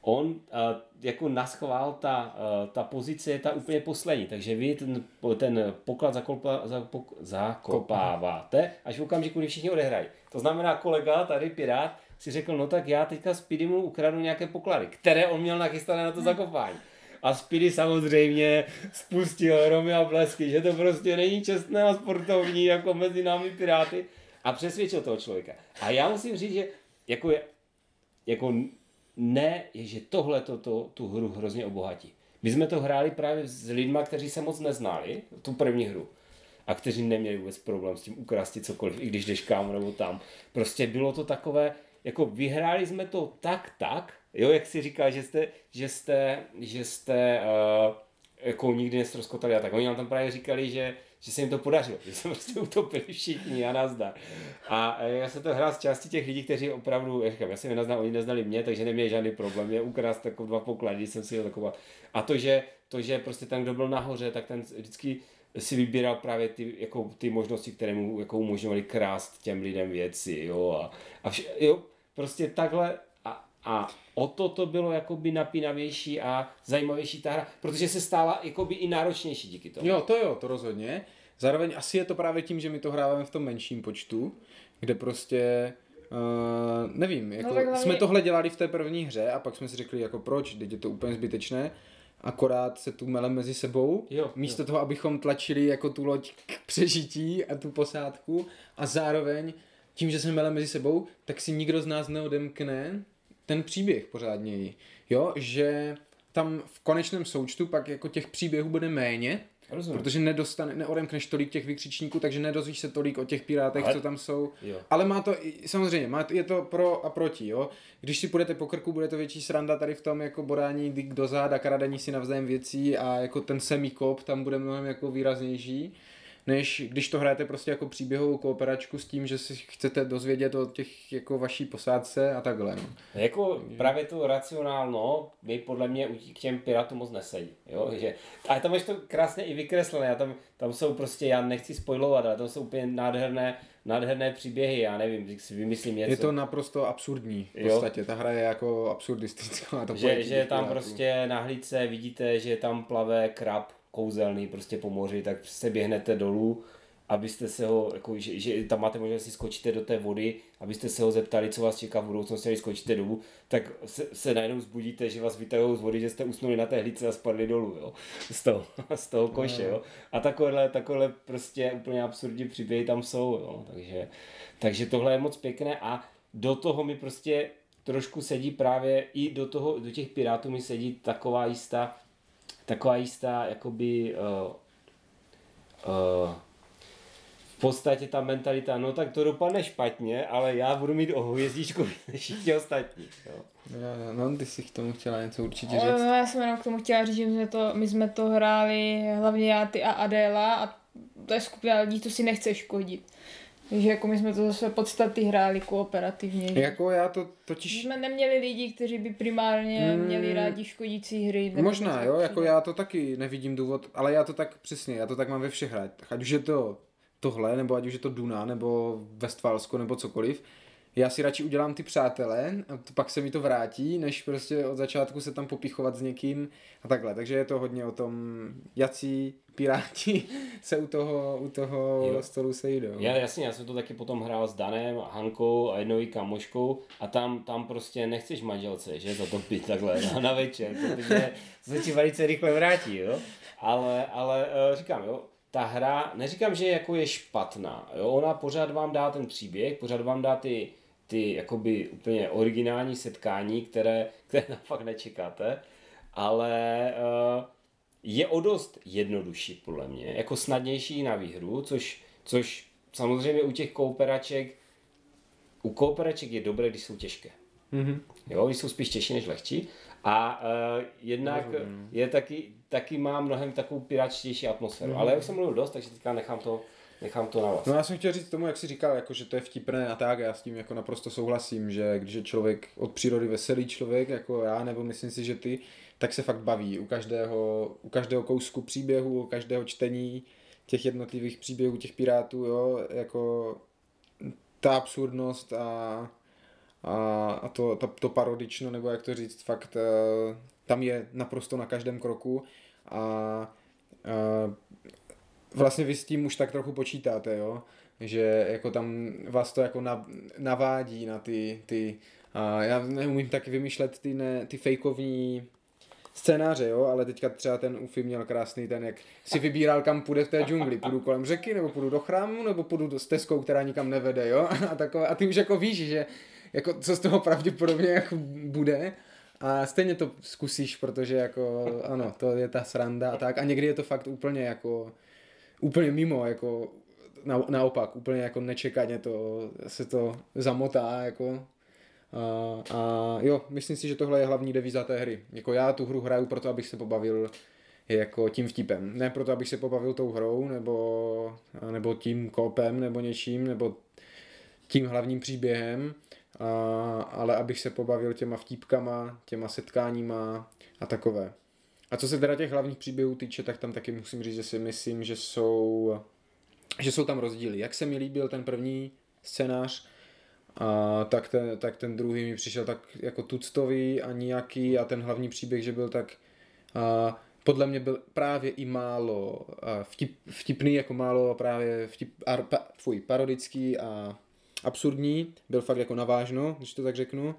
on uh, jako naschvál, ta, uh, ta pozice je ta úplně poslední, takže vy ten, ten poklad zakopa, zapok, zakopáváte až v okamžiku, kdy všichni odehrají. To znamená, kolega, tady Pirát, si řekl, no tak já teďka Speedy mu ukradu nějaké poklady, které on měl nachystané na to zakopání. A Speedy samozřejmě spustil Romy a blesky, že to prostě není čestné a sportovní jako mezi námi Piráty a přesvědčil toho člověka. A já musím říct, že jako je, jako ne, je, že tohle to, to, tu hru hrozně obohatí. My jsme to hráli právě s lidma, kteří se moc neznali, tu první hru. A kteří neměli vůbec problém s tím ukrasti cokoliv, i když jdeš kam nebo tam. Prostě bylo to takové, jako vyhráli jsme to tak, tak, jo, jak si říkal, že jste, že jste, že jste uh, jako nikdy nestroskotali a tak. Oni nám tam právě říkali, že, že se jim to podařilo, že se prostě utopili všichni a nazdar. A já se to hrál z části těch lidí, kteří opravdu, já říkám, já jsem je neznal, oni neznali mě, takže neměli žádný problém. Je ukrást jako dva poklady, jsem si je takovat. A to že, to, že prostě ten, kdo byl nahoře, tak ten vždycky si vybíral právě ty, jako, ty možnosti, které mu jako umožňovaly krást těm lidem věci, jo, a, a vš- jo, prostě takhle a o to to bylo jakoby napínavější a zajímavější ta hra, protože se stála jakoby i náročnější díky tomu. Jo, to jo, to rozhodně. Zároveň asi je to právě tím, že my to hráváme v tom menším počtu, kde prostě Uh, nevím, jako tak hlavně- jsme tohle dělali v té první hře a pak jsme si řekli jako proč, teď je to úplně zbytečné, akorát se tu melem mezi sebou, Jo, místo toho, abychom tlačili jako tu loď k přežití a tu posádku a zároveň tím, že jsme melem mezi sebou, tak si nikdo z nás neodemkne ten příběh pořádněji. Jo, že tam v konečném součtu pak jako těch příběhů bude méně, Rozumím. protože nedostane, neodemkneš tolik těch vykřičníků, takže nedozvíš se tolik o těch pirátech, Ale- co tam jsou. Jo. Ale má to, samozřejmě, má, to- je to pro a proti, jo. Když si půjdete po krku, bude to větší sranda tady v tom jako bodání dik do záda, kradení si navzájem věcí a jako ten semikop tam bude mnohem jako výraznější než když to hrajete prostě jako příběhovou kooperačku s tím, že si chcete dozvědět o těch jako vaší posádce a takhle. No. Jako právě to racionálno by podle mě k těm pirátům moc nesedí. Jo? Že, a tam máš to krásně i vykreslené. A tam, tam jsou prostě, já nechci spojovat, ale tam jsou úplně nádherné, nádherné příběhy. Já nevím, když si vymyslím něco. Je to naprosto absurdní v Jo. podstatě, ta hra je jako absurdistická. To že, že tam prostě na hlídce vidíte, že tam plave krab kouzelný prostě po moři, tak se běhnete dolů, abyste se ho, jako, že, že tam máte možnost, si skočíte do té vody, abyste se ho zeptali, co vás čeká v budoucnosti, když skočíte dolů, tak se, se najednou zbudíte, že vás vytahují z vody, že jste usnuli na té hlídce a spadli dolů, jo, z toho, z toho koše, jo. A takovéhle, takovéhle prostě úplně absurdní příběhy tam jsou, jo, takže, takže tohle je moc pěkné a do toho mi prostě trošku sedí právě i do toho, do těch pirátů mi sedí taková jistá, taková jistá, jakoby uh, uh, v podstatě ta mentalita, no tak to dopadne špatně, ale já budu mít o hvězdičku víc než všichni ostatní. Jo. Jo, No, ty si k tomu chtěla něco určitě No, říct. no, já jsem jenom k tomu chtěla říct, že my jsme to, my jsme to hráli, hlavně já, ty a Adéla a to je skupina lidí, to si nechce škodit. Takže jako my jsme to své podstaty hráli kooperativně. že Jako já to My totiž... jsme neměli lidi, kteří by primárně Mm. měli rádi škodící hry. Možná, jo, jako já to taky nevidím důvod, ale já to tak přesně, já to tak mám ve všech hrách. Ať už je to tohle, nebo ať už je to Duna, nebo Westfalsko, nebo cokoliv. Já si radši udělám ty přátelé a to, pak se mi to vrátí, než prostě od začátku se tam popichovat s někým a takhle. Takže je to hodně o tom, jací piráti se u toho, u toho Jo. stolu sejdou. Já, jasně, já jsem to taky potom hrál s Danem, Hankou a jednou i kamoškou a tam, tam prostě nechceš manželce, že zatopit takhle na, na večer, protože se ti velice rychle vrátí, jo. Ale, ale eh, říkám, jo, ta hra, neříkám, že jako je špatná, jo, ona pořád vám dá ten příběh, pořád vám dá ty, ty jakoby úplně originální setkání, které, které tam fakt nečekáte, ale eh, je o dost jednodušší podle mě, jako snadnější na výhru, což, což samozřejmě u těch kooperaček, u kooperaček je dobré, když jsou těžké. Mhm. Jo, když jsou spíš těžší než lehčí. A uh, jednak Rozumím. je taky, taky má mnohem takovou piráčtější atmosféru. Mhm. Ale já už jsem mluvil dost, takže teďka nechám to, nechám to na vás. No já jsem chtěl říct tomu, jak jsi říkal, jako, že to je vtipné a tak, já s tím jako naprosto souhlasím, že když je člověk od přírody veselý člověk, jako já, nebo myslím si, že ty, tak se fakt baví u každého, u každého kousku příběhu, u každého čtení těch jednotlivých příběhů těch pirátů, jo, jako ta absurdnost a, a, a to, to, to parodično, nebo jak to říct, fakt eh, tam je naprosto na každém kroku a, a vlastně vy s tím už tak trochu počítáte, jo? že jako tam vás to jako nav, navádí na ty, ty a já neumím taky vymýšlet ty, ne, ty fejkovní scénáře, jo, ale teďka třeba ten Ufi měl krásný ten, jak si vybíral, kam půjde v té džungli, půjdu kolem řeky, nebo půjdu do chrámu, nebo půjdu do stezkou, která nikam nevede, jo, a takové, a ty už jako víš, že jako co z toho pravděpodobně jako bude, a stejně to zkusíš, protože jako, ano, to je ta sranda a tak, a někdy je to fakt úplně jako, úplně mimo, jako na, naopak, úplně jako nečekaně to, se to zamotá, jako a, a jo, myslím si, že tohle je hlavní devíza té hry. Jako já tu hru hraju proto, abych se pobavil jako tím vtipem. Ne proto, abych se pobavil tou hrou, nebo, nebo tím kopem, nebo něčím, nebo tím hlavním příběhem, a, ale abych se pobavil těma vtípkama, těma setkáníma a takové. A co se teda těch hlavních příběhů týče, tak tam taky musím říct, že si myslím, že jsou, že jsou tam rozdíly. Jak se mi líbil ten první scénář, A tak ten, tak ten druhý mi přišel tak jako tuctový a nějaký a ten hlavní příběh, že byl tak a podle mě byl právě i málo vtip, vtipný, jako málo právě vtip, ar, pa, fuj, parodický a absurdní, byl fakt jako navážno, když to tak řeknu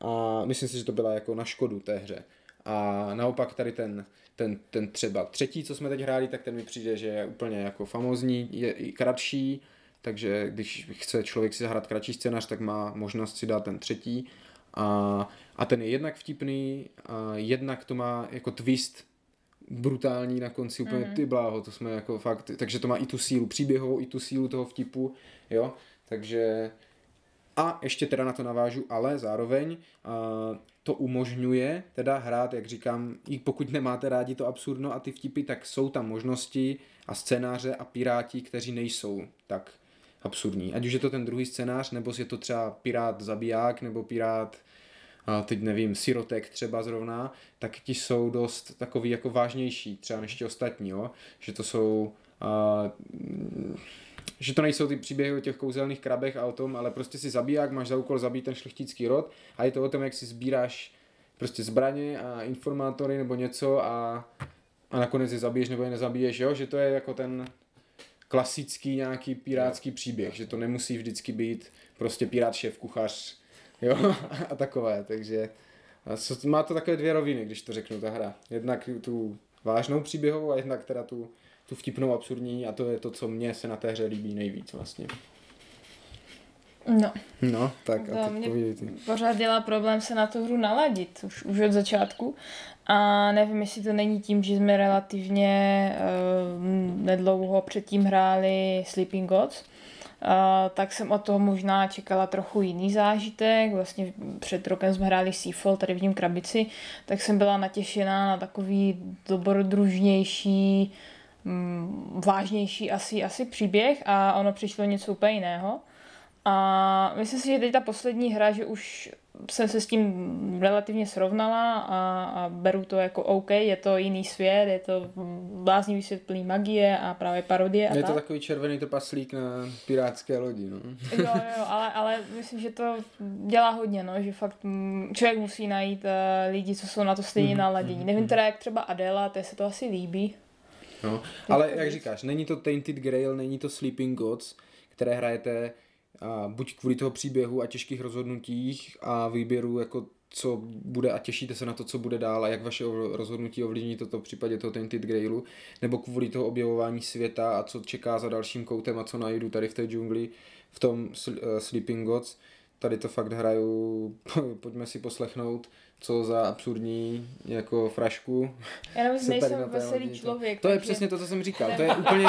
a myslím si, že to byla jako na škodu té hře. A naopak tady ten, ten, ten třeba třetí, co jsme teď hráli, tak ten mi přijde, že je úplně jako famózní, je i kratší, takže když chce člověk si zahrát kratší scénář, tak má možnost si dát ten třetí. A, a ten je jednak vtipný, a jednak to má jako twist brutální na konci, úplně Mhm. ty bláho, to jsme jako fakt, takže to má i tu sílu příběhovou, i tu sílu toho vtipu, jo, takže a ještě teda na to navážu, ale zároveň a, to umožňuje teda hrát, jak říkám, i pokud nemáte rádi to absurdno a ty vtipy, tak jsou tam možnosti a scénáře a piráti, kteří nejsou tak absurdní. Ať už je to ten druhý scénář, nebo je to třeba pirát zabiják, nebo pirát teď nevím, sirotek třeba zrovna, tak ti jsou dost takový jako vážnější, třeba než ti ostatní, jo? že to jsou mm, že to nejsou ty příběhy o těch kouzelných krabech a o tom, ale prostě si zabiják, máš za úkol zabít ten šlechtický rod a je to o tom, jak si sbíráš prostě zbraně a informátory nebo něco a, a nakonec je zabiješ nebo je nezabiješ, jo? že to je jako ten klasický nějaký pirátský příběh, že to nemusí vždycky být prostě pirát šéf kuchař, jo, a takové, takže má to takové dvě roviny, když to řeknu ta hra. Jednak tu vážnou příběhovou a jednak teda tu, tu vtipnou absurdní a to je to, co mně se na té hře líbí nejvíc vlastně. No, No, tak To a teď mě- pořád dělá problém se na tu hru naladit, už, už od začátku. A nevím, jestli to není tím, že jsme relativně uh, nedlouho předtím hráli Sleeping Gods, Uh, tak jsem od toho možná čekala trochu jiný zážitek. Vlastně před rokem jsme hráli Seafall, tady vidím krabici, tak jsem byla natěšená na takový dobrodružnější, mm, vážnější asi, asi příběh a ono přišlo něco úplně jiného. A myslím si, že teď ta poslední hra, že už jsem se s tím relativně srovnala a, a beru to jako OK, je to jiný svět, je to bláznivý svět plný magie a právě parodie a Je tak. to takový červený trpaslík na pirátské lodi, no. Jo, jo, ale, ale myslím, že to dělá hodně, no, že fakt mm, člověk musí najít uh, lidi, co jsou na to stejně Mhm, naladění. Nevím teda, jak třeba Adela, té se to asi líbí. No, ale jak říkáš, není to Tainted Grail, není to Sleeping Gods, které hrajete a buď kvůli toho příběhu a těžkých rozhodnutích a výběru, jako co bude a těšíte se na to, co bude dál a jak vaše rozhodnutí ovlivní toto v případě toho Tainted Grailu, nebo kvůli toho objevování světa a co čeká za dalším koutem a co najdu tady v té džungli v tom eh, Sleeping Gods. Tady to fakt hraju, pojďme si poslechnout, co za absurdní jako frašku Já nevím, nejsem veselý lodi to- člověk. To je přesně to, co jsem říkal. To je úplně,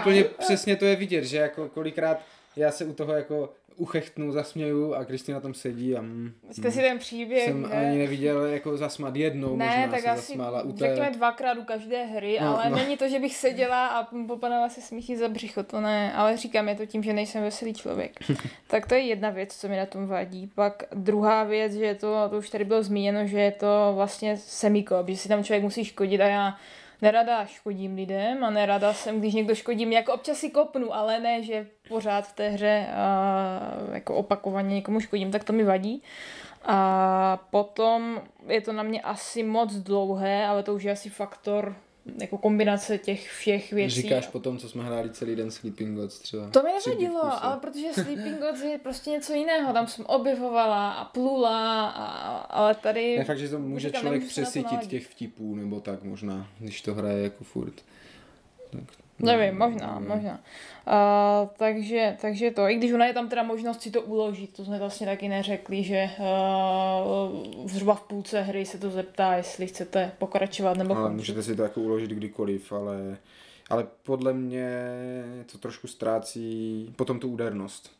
úplně přesně to je vidět, že jako kolikrát já se u toho jako uchechtnu, zasměju a Kristýna tam sedí a mm, Jste si ten příběh, jsem ne? ani neviděl jako zasmat jednou ne, možná tak se asi zasmála u řekněme té... dvakrát u každé hry, No, ale no. není to, že bych seděla a popadala se smíchy za břicho, to ne, ale říkám, je to tím, že nejsem veselý člověk. tak to je jedna věc, co mi na tom vadí. Pak druhá věc, že je to, to už tady bylo zmíněno, že je to vlastně semikop, že si tam člověk musí škodit a já nerada škodím lidem a nerada jsem, když někdo škodím, jako občas si kopnu, ale ne, že pořád v té hře a, jako opakovaně někomu škodím, tak to mi vadí. A potom je to na mě asi moc dlouhé, ale to už je asi faktor jako kombinace těch všech věcí. Říkáš po tom, co jsme hráli celý den Sleeping Gods třeba. To mi nevadilo, ale protože Sleeping Gods je prostě něco jiného. Tam jsem objevovala a plula, a, ale tady... Je fakt, že to může říkám, člověk přesytit těch vtipů, nebo tak možná, když to hraje jako furt. Nevím, možná, možná. Uh, takže, takže to, i když ona je tam teda možnost si to uložit, to jsme vlastně taky neřekli, že uh, zhruba v půlce hry se to zeptá, jestli chcete pokračovat nebo Ale končit. můžete si to jako uložit kdykoliv, ale, ale podle mě to trošku ztrácí potom tu údernost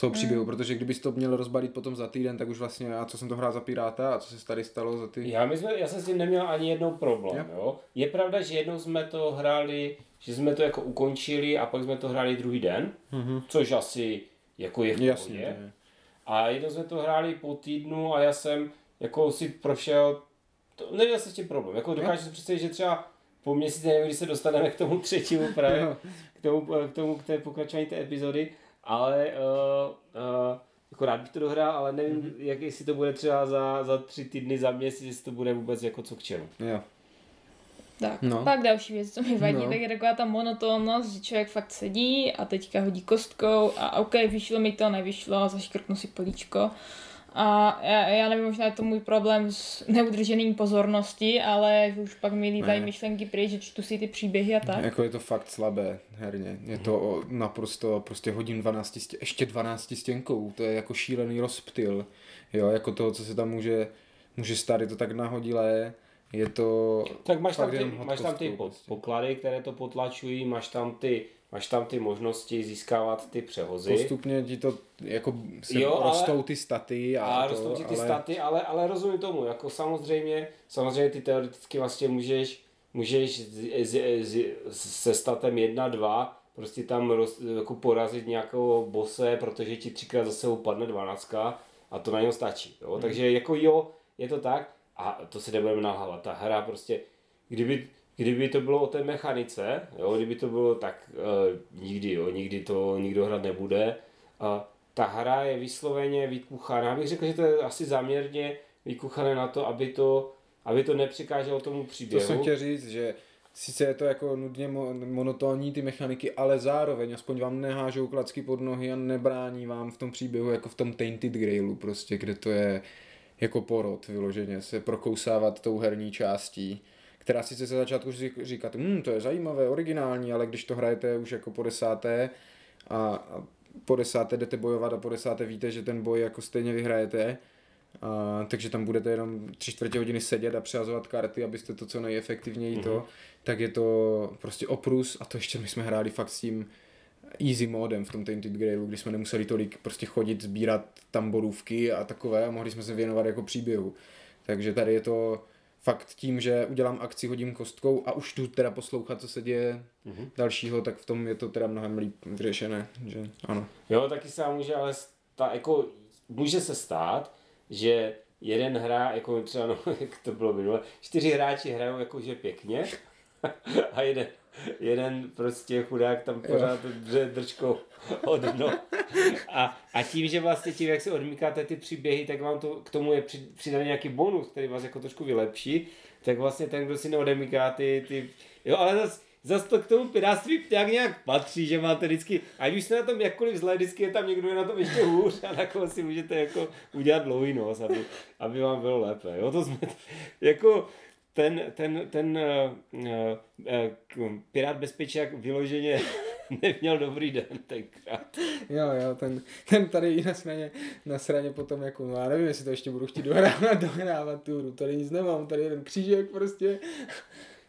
toho příběhu, Hmm. protože kdybys to měl rozbalit potom za týden, tak už vlastně, a co jsem to hrál za Piráta a co se tady stalo za ty... Já, my jsme, já jsem s tím neměl ani jednou problém, Jo. jo. Je pravda, že jednou jsme to hráli, že jsme to jako ukončili a pak jsme to hráli druhý den, Mhm. což asi jako je v. Jasně, ne. A jednou jsme to hráli po týdnu a já jsem jako si prošel, to, neměl jsem s tím problém, jako dokážu si představit, že třeba po měsíci, nevím, když se dostaneme k tomu třetímu právě, k tomu, k tomu, k té pokračování té epizody, ale uh, uh, jako rád bych to dohrál, ale nevím, mm-hmm. jak jestli to bude třeba za, za tři týdny, za měsíc, jestli to bude vůbec jako co k čemu. Jo. Tak, No. pak další věc, co mi vadí, No. tak je taková ta monotónnost, že člověk fakt sedí a teďka hodí kostkou a ok, vyšlo mi to, nevyšlo, zaškrtnu si políčko. A já, já nevím, možná je to můj problém s neudrženým pozornosti, ale už pak mi lítají Ne. myšlenky pryč, že čtu si ty příběhy a tak. Jako je to fakt slabé herně. Je to naprosto, prostě hodím 12 stě, ještě 12 stěnkou. To je jako šílený rozptyl. Jo, jako toho, co se tam může, může stát, je to tak nahodilé. Je to Tak máš tam ty, máš tam ty po- prostě. poklady, které to potlačují, máš tam ty, máš tam ty možnosti získávat ty převozy. Postupně ti to jako se Jo, ale- rostou ty staty a, A to, rostou ti ty ale... staty, ale, ale rozumím tomu, jako samozřejmě, samozřejmě ty teoreticky vlastně můžeš, můžeš z, z, z, se statem 1, 2 prostě tam roz, jako porazit nějakého bose, protože ti třikrát zase upadne 12 a to na něm stačí. Jo? Takže jako jo, je to tak a to se nebudeme nalhávat. Ta hra prostě, kdyby, kdyby to bylo o té mechanice, jo? kdyby to bylo tak uh, nikdy, jo? nikdy to nikdo hrát nebude, a ta hra je vysloveně vykuchaná. Já bych řekl, že to je asi záměrně vykuchané na to, aby to, aby to nepřekáželo tomu To příběhu. jsem chtěl říct, že sice je to jako nudně mo- monotónní ty mechaniky, ale zároveň aspoň vám nehážou klacky pod nohy a nebrání vám v tom příběhu jako v tom Tainted Grailu prostě, kde to je jako porod vyloženě, se prokousávat tou herní částí, která sice ze začátku si říkáte, hm, to je zajímavé, originální, ale když to hrajete už jako po desáté a, a po desáté jdete bojovat a po desáté víte, že ten boj jako stejně vyhrajete, a, takže tam budete jenom tři čtvrtě hodiny sedět a přehazovat karty, abyste to co nejefektivněji mm-hmm. to, tak je to prostě oprus a to ještě my jsme hráli fakt s tím easy modem v tom Tainted Grailu, kdy jsme nemuseli tolik prostě chodit, sbírat tam bodůvky a takové a mohli jsme se věnovat jako příběhu. Takže tady je to fakt tím, že udělám akci, hodím kostkou a už tu teda poslouchat, co se děje mm-hmm. dalšího, tak v tom je to teda mnohem líp vyřešené, že ano. Jo, taky se může, ale sta, jako, může se stát, že jeden hra, jako třeba, no, jak to bylo minule, čtyři hráči hrajou jakože pěkně a jeden, jeden prostě chudák tam pořád dře držkou od dno. A, a tím, že vlastně tím, jak se odmykáte ty příběhy, tak vám to k tomu je při- přidaný nějaký bonus, který vás jako trošku vylepší, tak vlastně ten, kdo si neodemyká ty, ty jo, ale zase Zas to k tomu piráctví tak nějak patří, že máte vždycky, ať už jste na tom jakkoliv zle, vždycky je tam někdo, kdo je na tom ještě hůř a na koho si můžete jako udělat dlouhý nos, aby, aby vám bylo lépe. Jo, to jsme, jako ten, ten, ten uh, uh, uh, Pirát bezpečák vyloženě neměl dobrý den tenkrát. Jo, jo, ten, ten tady i na straně, na straně potom jako, no já nevím, jestli to ještě budu chtít dohrávat, dohrávat tu hru, tady nic nemám, tady jeden křížek prostě.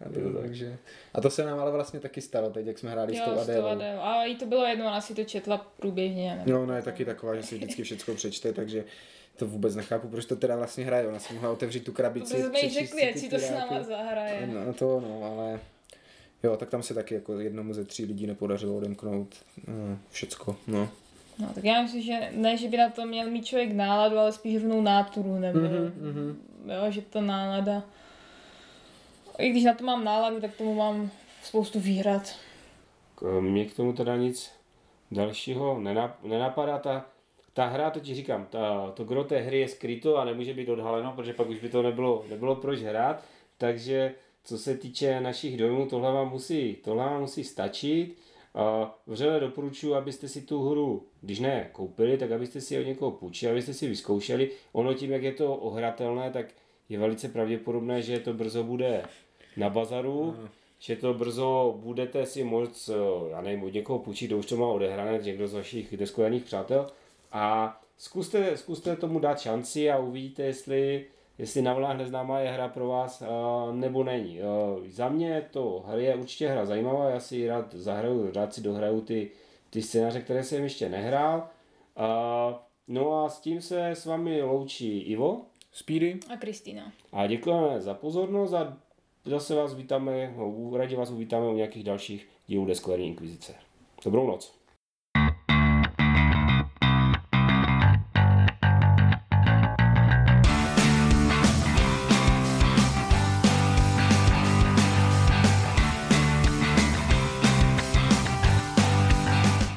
A to, takže, a to se nám ale vlastně taky stalo teď, jak jsme hráli s Jo, tou s tou Adélou. Ale jí to bylo jedno, ona si to četla průběžně. nebo- No, ona je taky taková, že si vždycky všechno přečte, takže to vůbec nechápu, proč to teda vlastně hraje. Ona si mohla otevřít tu To krabici. jsme jí přečíst řekli, si ať si to s náma zahraje. No to no, ale jo, tak tam se taky jako jednomu ze tří lidí nepodařilo odemknout no, všecko, no. No, tak já myslím, že ne, že by na to měl mít člověk náladu, ale spíš rovnou náturu, nebo Mhm, mhm. jo, že to nálada. I když na to mám náladu, tak tomu mám spoustu výhrad. K- Mně k tomu teda nic dalšího nenap- nenapadá. Ta, ta hra, to ti říkám, ta, to gro té hry je skryto a nemůže být odhaleno, protože pak už by to nebylo, nebylo proč hrát. Takže co se týče našich dojmů, tohle vám musí, tohle vám musí stačit. A vřele doporučuji, abyste si tu hru, když ne koupili, tak abyste si od někoho půjčili, abyste si vyzkoušeli. Ono tím, jak je to ohratelné, tak je velice pravděpodobné, že to brzo bude na bazaru, že to brzo budete si moc, eh, já nevím, od někoho půjčit, kdo už to má odehrané, někdo z vašich deskodaných přátel a zkuste, zkuste tomu dát šanci a uvidíte, jestli, jestli na vlnách neznámá je hra pro vás a, nebo není. Eh, Za mě to hra je určitě hra zajímavá, já si ji rád zahraju, rád si dohraju ty, ty scénáře, které jsem ještě nehrál. A, no a s tím se s vámi loučí Ivo Speedy? A Kristýna. a děkujeme za pozornost a zase vás vítáme, no, rádi vás uvítáme u nějakých dalších dílů Desklerní inkvizice. Dobrou noc.